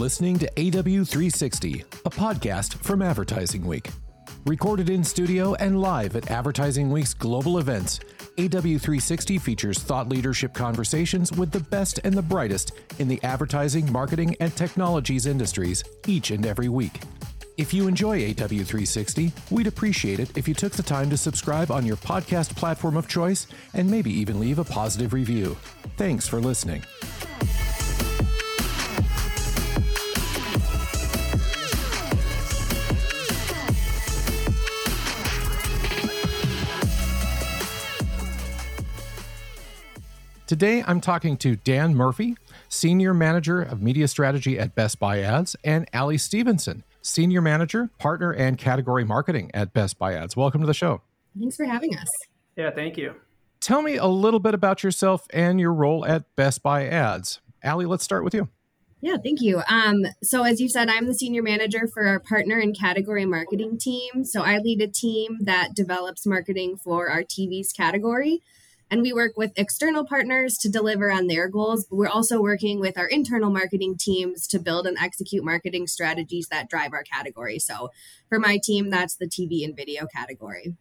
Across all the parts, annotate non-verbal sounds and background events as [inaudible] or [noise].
Listening to AW360, a podcast from Advertising Week. Recorded in studio and live at Advertising Week's global events, AW360 features thought leadership conversations with the best and the brightest in the advertising, marketing, and technologies industries each and every week. If you enjoy AW360, we'd appreciate it if you took the time to subscribe on your podcast platform of choice and maybe even leave a positive review. Thanks for listening. Today, I'm talking to Dan Murphy, Senior Manager of Media Strategy at Best Buy Ads, and Ali Stevenson, Senior Manager, Partner, and Category Marketing at Best Buy Ads. Welcome to the show. Thanks for having us. Yeah, thank you. Tell me a little bit about yourself and your role at Best Buy Ads. Ali, let's start with you. Yeah, thank you. Um, so, as you said, I'm the senior manager for our partner and category marketing team. So, I lead a team that develops marketing for our TVs category and we work with external partners to deliver on their goals. But we're also working with our internal marketing teams to build and execute marketing strategies that drive our category. So for my team, that's the TV and video category.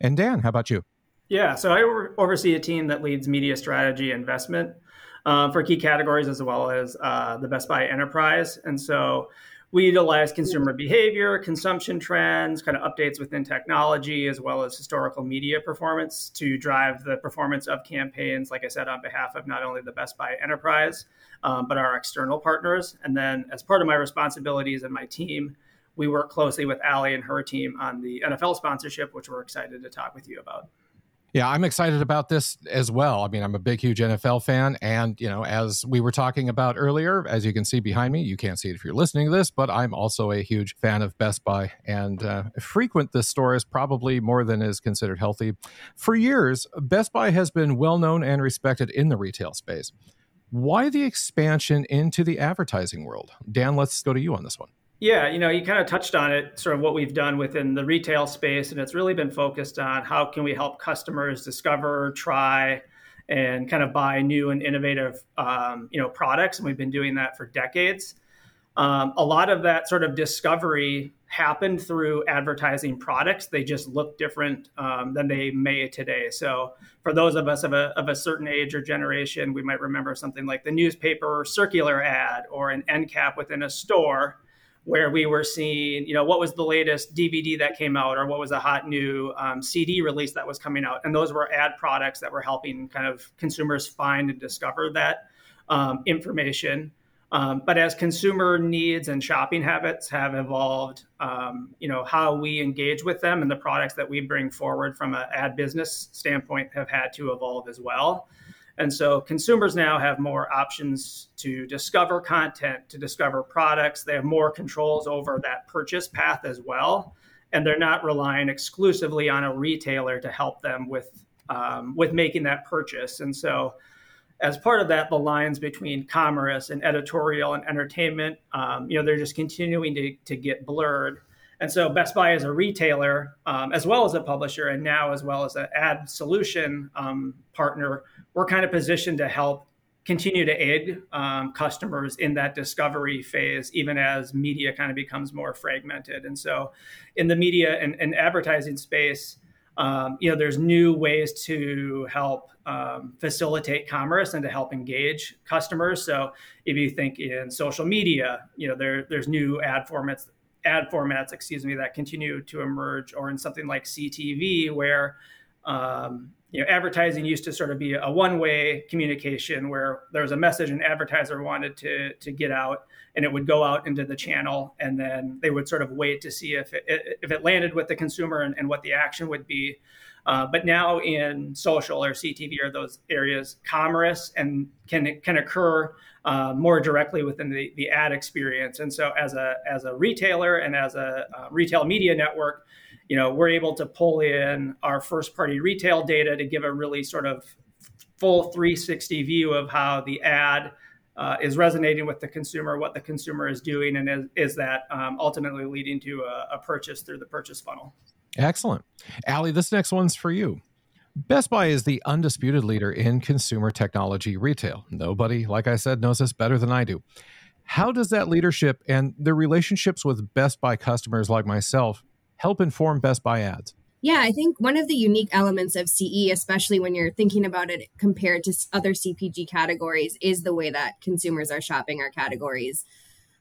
And Dan, how about you? Yeah, so I oversee a team that leads media strategy investment uh, for key categories as well as uh, the Best Buy Enterprise. And so we utilize consumer behavior, consumption trends, kind of updates within technology, as well as historical media performance to drive the performance of campaigns, like I said, on behalf of not only the Best Buy enterprise, um, but our external partners. And then, as part of my responsibilities and my team, we work closely with Ali and her team on the NFL sponsorship, which we're excited to talk with you about. Yeah, I'm excited about this as well. I mean, I'm a big, huge NFL fan. And, you know, as we were talking about earlier, as you can see behind me, you can't see it if you're listening to this, but I'm also a huge fan of Best Buy and uh, frequent this store is probably more than is considered healthy. For years, Best Buy has been well known and respected in the retail space. Why the expansion into the advertising world? Dan, let's go to you on this one. Yeah, you know, you kind of touched on it, sort of what we've done within the retail space, and it's really been focused on how can we help customers discover, try, and kind of buy new and innovative, um, you know, products. And we've been doing that for decades. Um, a lot of that sort of discovery happened through advertising products. They just look different um, than they may today. So, for those of us of a, of a certain age or generation, we might remember something like the newspaper circular ad or an end cap within a store where we were seeing, you know, what was the latest DVD that came out or what was a hot new um, CD release that was coming out. And those were ad products that were helping kind of consumers find and discover that um, information. Um, but as consumer needs and shopping habits have evolved, um, you know, how we engage with them and the products that we bring forward from an ad business standpoint have had to evolve as well. And so consumers now have more options to discover content, to discover products. They have more controls over that purchase path as well. And they're not relying exclusively on a retailer to help them with, um, with making that purchase. And so, as part of that, the lines between commerce and editorial and entertainment, um, you know, they're just continuing to, to get blurred. And so Best Buy is a retailer um, as well as a publisher, and now as well as an ad solution um, partner we're kind of positioned to help continue to aid um, customers in that discovery phase, even as media kind of becomes more fragmented. And so, in the media and, and advertising space, um, you know, there's new ways to help um, facilitate commerce and to help engage customers. So, if you think in social media, you know, there there's new ad formats ad formats, excuse me, that continue to emerge, or in something like CTV, where um, you know, advertising used to sort of be a one-way communication where there was a message an advertiser wanted to to get out, and it would go out into the channel, and then they would sort of wait to see if it, if it landed with the consumer and, and what the action would be. Uh, but now in social or CTV or those areas, commerce and can can occur uh, more directly within the, the ad experience. And so, as a as a retailer and as a uh, retail media network, you know, we're able to pull in our first party retail data to give a really sort of full 360 view of how the ad uh, is resonating with the consumer, what the consumer is doing, and is, is that um, ultimately leading to a, a purchase through the purchase funnel. Excellent. Ali, this next one's for you. Best Buy is the undisputed leader in consumer technology retail. Nobody, like I said, knows this better than I do. How does that leadership and the relationships with Best Buy customers like myself help inform Best Buy ads? Yeah, I think one of the unique elements of CE, especially when you're thinking about it compared to other CPG categories, is the way that consumers are shopping our categories.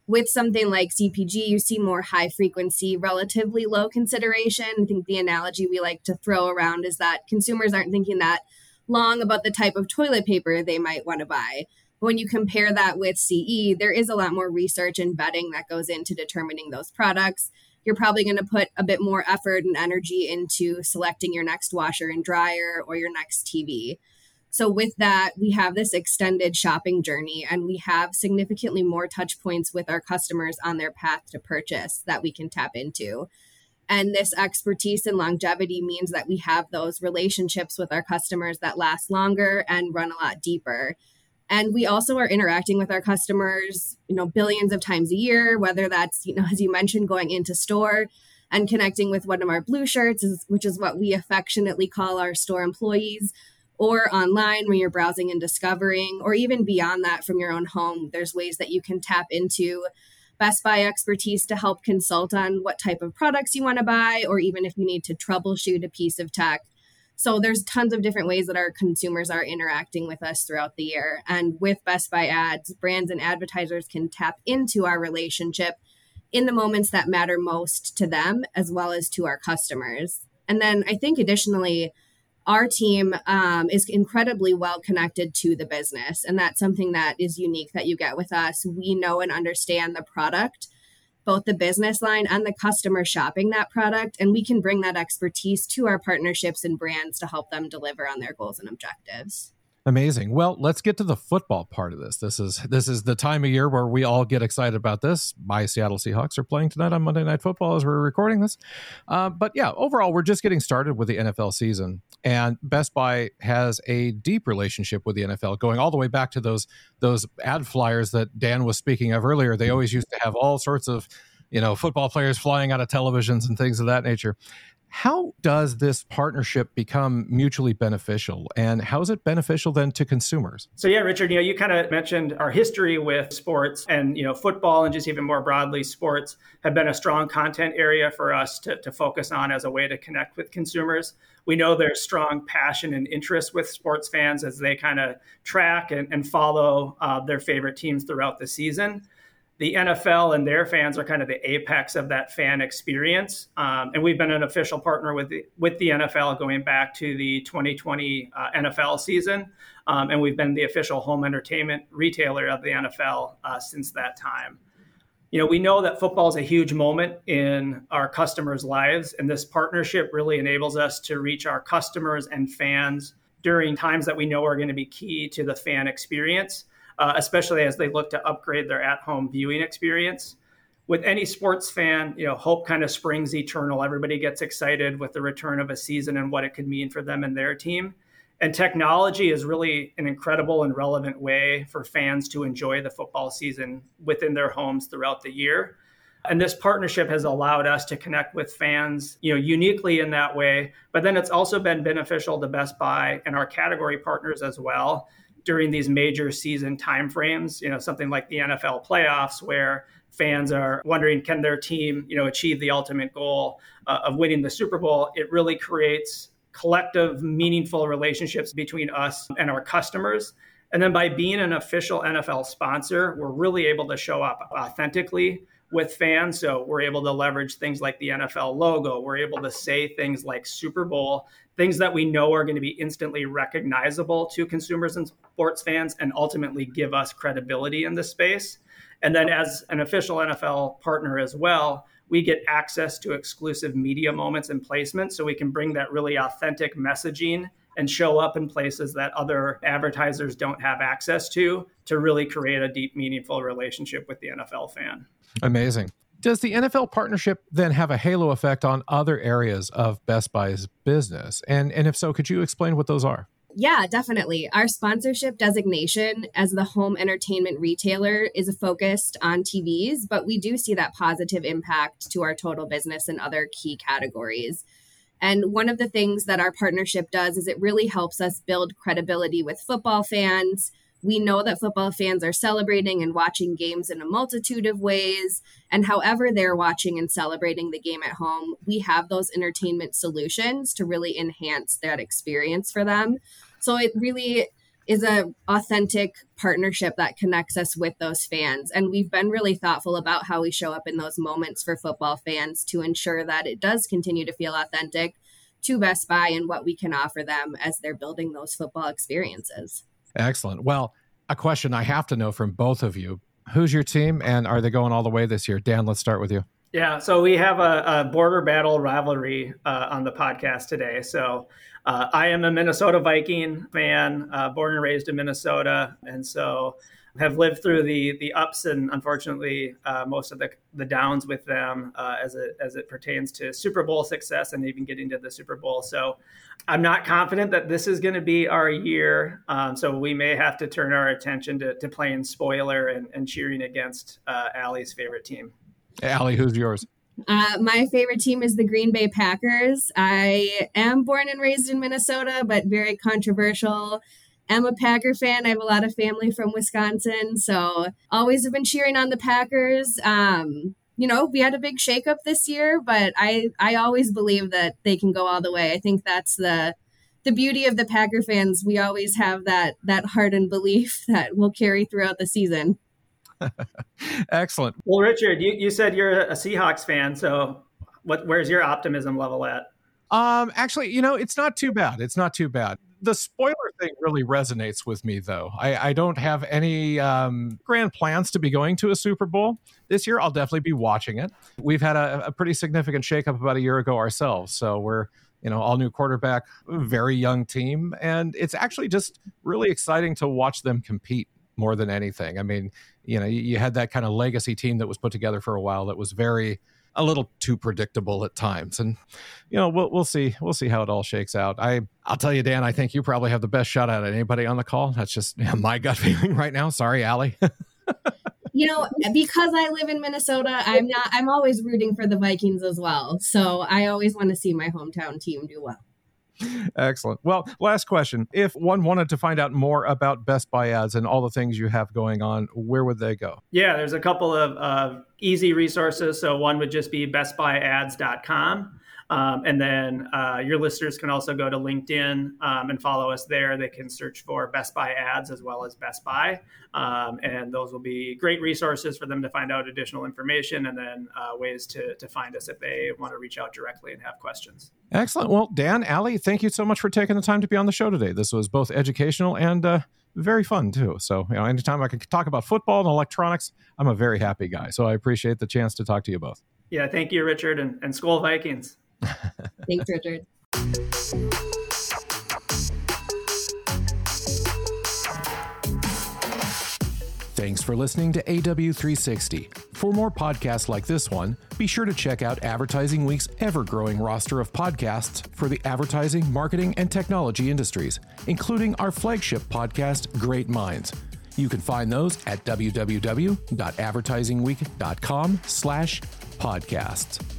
With something like CPG, you see more high frequency, relatively low consideration. I think the analogy we like to throw around is that consumers aren't thinking that long about the type of toilet paper they might want to buy. But When you compare that with CE, there is a lot more research and vetting that goes into determining those products you're probably going to put a bit more effort and energy into selecting your next washer and dryer or your next TV. So, with that, we have this extended shopping journey and we have significantly more touch points with our customers on their path to purchase that we can tap into. And this expertise and longevity means that we have those relationships with our customers that last longer and run a lot deeper. And we also are interacting with our customers, you know, billions of times a year, whether that's, you know, [laughs] as you mentioned, going into store and connecting with one of our blue shirts, which is what we affectionately call our store employees, or online when you're browsing and discovering, or even beyond that from your own home. There's ways that you can tap into Best Buy expertise to help consult on what type of products you want to buy, or even if you need to troubleshoot a piece of tech so there's tons of different ways that our consumers are interacting with us throughout the year. And with Best Buy ads, brands and advertisers can tap into our relationship in the moments that matter most to them as well as to our customers. And then I think additionally, our team um, is incredibly well connected to the business. And that's something that is unique that you get with us. We know and understand the product both the business line and the customer shopping that product. And we can bring that expertise to our partnerships and brands to help them deliver on their goals and objectives. Amazing. Well, let's get to the football part of this. This is this is the time of year where we all get excited about this. My Seattle Seahawks are playing tonight on Monday Night Football as we're recording this. Uh, but yeah, overall, we're just getting started with the NFL season, and Best Buy has a deep relationship with the NFL, going all the way back to those those ad flyers that Dan was speaking of earlier. They always used to have all sorts of you know football players flying out of televisions and things of that nature how does this partnership become mutually beneficial and how is it beneficial then to consumers? So yeah, Richard, you know, you kind of mentioned our history with sports and, you know, football and just even more broadly sports have been a strong content area for us to, to focus on as a way to connect with consumers. We know there's strong passion and interest with sports fans as they kind of track and, and follow uh, their favorite teams throughout the season the NFL and their fans are kind of the apex of that fan experience. Um, and we've been an official partner with the, with the NFL going back to the 2020 uh, NFL season. Um, and we've been the official home entertainment retailer of the NFL uh, since that time. You know, we know that football is a huge moment in our customers' lives, and this partnership really enables us to reach our customers and fans during times that we know are going to be key to the fan experience uh, especially as they look to upgrade their at-home viewing experience. With any sports fan, you know, hope kind of springs eternal. Everybody gets excited with the return of a season and what it could mean for them and their team. And technology is really an incredible and relevant way for fans to enjoy the football season within their homes throughout the year. And this partnership has allowed us to connect with fans, you know, uniquely in that way. But then it's also been beneficial to Best Buy and our category partners as well during these major season timeframes, you know, something like the NFL playoffs where fans are wondering can their team, you know, achieve the ultimate goal uh, of winning the Super Bowl, it really creates collective meaningful relationships between us and our customers. And then by being an official NFL sponsor, we're really able to show up authentically with fans. So we're able to leverage things like the NFL logo. We're able to say things like Super Bowl, things that we know are going to be instantly recognizable to consumers and sports fans and ultimately give us credibility in this space. And then as an official NFL partner as well, we get access to exclusive media moments and placements so we can bring that really authentic messaging and show up in places that other advertisers don't have access to to really create a deep meaningful relationship with the NFL fan. Amazing. Does the NFL partnership then have a halo effect on other areas of Best Buy's business? And and if so, could you explain what those are? Yeah, definitely. Our sponsorship designation as the home entertainment retailer is focused on TVs, but we do see that positive impact to our total business and other key categories. And one of the things that our partnership does is it really helps us build credibility with football fans We know that football fans are celebrating and watching games in a multitude of ways. And however they're watching and celebrating the game at home, we have those entertainment solutions to really enhance that experience for them. So it really is a authentic partnership that connects us with those fans and we've been really thoughtful about how we show up in those moments for football fans to ensure that it does continue to feel authentic to Best Buy and what we can offer them as they're building those football experiences. Excellent. Well, a question I have to know from both of you. Who's your team and are they going all the way this year? Dan, let's start with you. Yeah, so we have a, a border battle rivalry uh, on the podcast today. So uh, I am a Minnesota Viking fan, uh, born and raised in Minnesota, and so have lived through the the ups and unfortunately uh, most of the the downs with them uh, as it as it pertains to Super Bowl success and even getting to the Super Bowl. So I'm not confident that this is going to be our year. Um, so we may have to turn our attention to, to playing spoiler and, and cheering against uh, Ali's favorite team. Ali, who's yours? Uh, my favorite team is the Green Bay Packers. I am born and raised in Minnesota, but very controversial. I'm a Packer fan. I have a lot of family from Wisconsin, so always have been cheering on the Packers. Um, you know, we had a big shakeup this year, but I I always believe that they can go all the way. I think that's the the beauty of the Packer fans. We always have that that heart and belief [laughs] that will carry throughout the season. [laughs] Excellent. Well, Richard, you, you said you're a Seahawks fan, so what? Where's your optimism level at? Um, actually, you know, it's not too bad. It's not too bad. The spoiler thing really resonates with me, though. I, I don't have any um, grand plans to be going to a Super Bowl this year. I'll definitely be watching it. We've had a, a pretty significant shakeup about a year ago ourselves, so we're you know all new quarterback, very young team, and it's actually just really exciting to watch them compete more than anything. I mean, you know, you, had that kind of legacy team that was put together for a while that was very a little too predictable at times. And you know, we'll we'll see we'll see how it all shakes out. I I'll tell you, Dan, I think you probably have the best shot at anybody on the call. That's just [laughs] my gut feeling right now. Sorry, Ali. [laughs] you know, because I live in Minnesota, I'm not I'm always rooting for the Vikings as well. So I always want to see my hometown team do well. Excellent. Well, last question. If one wanted to find out more about Best Buy ads and all the things you have going on, where would they go? Yeah, there's a couple of uh, easy resources. So one would just be bestbuyads.com. Um, and then uh, your listeners can also go to LinkedIn um, and follow us there. They can search for Best Buy ads as well as Best Buy. Um, and those will be great resources for them to find out additional information and then uh, ways to, to find us if they want to reach out directly and have questions. Excellent. Well, Dan, Ali, thank you so much for taking the time to be on the show today. This was both educational and uh, very fun too. So, you know, anytime I can talk about football and electronics, I'm a very happy guy. So I appreciate the chance to talk to you both. Yeah, thank you, Richard, and, and Skol Vikings. [laughs] Thanks, Richard. Thanks for listening to AW360. For more podcasts like this one, be sure to check out Advertising Week's ever growing roster of podcasts for the advertising, marketing, and technology industries, including our flagship podcast, Great Minds. You can find those at www.advertisingweek.com slash podcasts.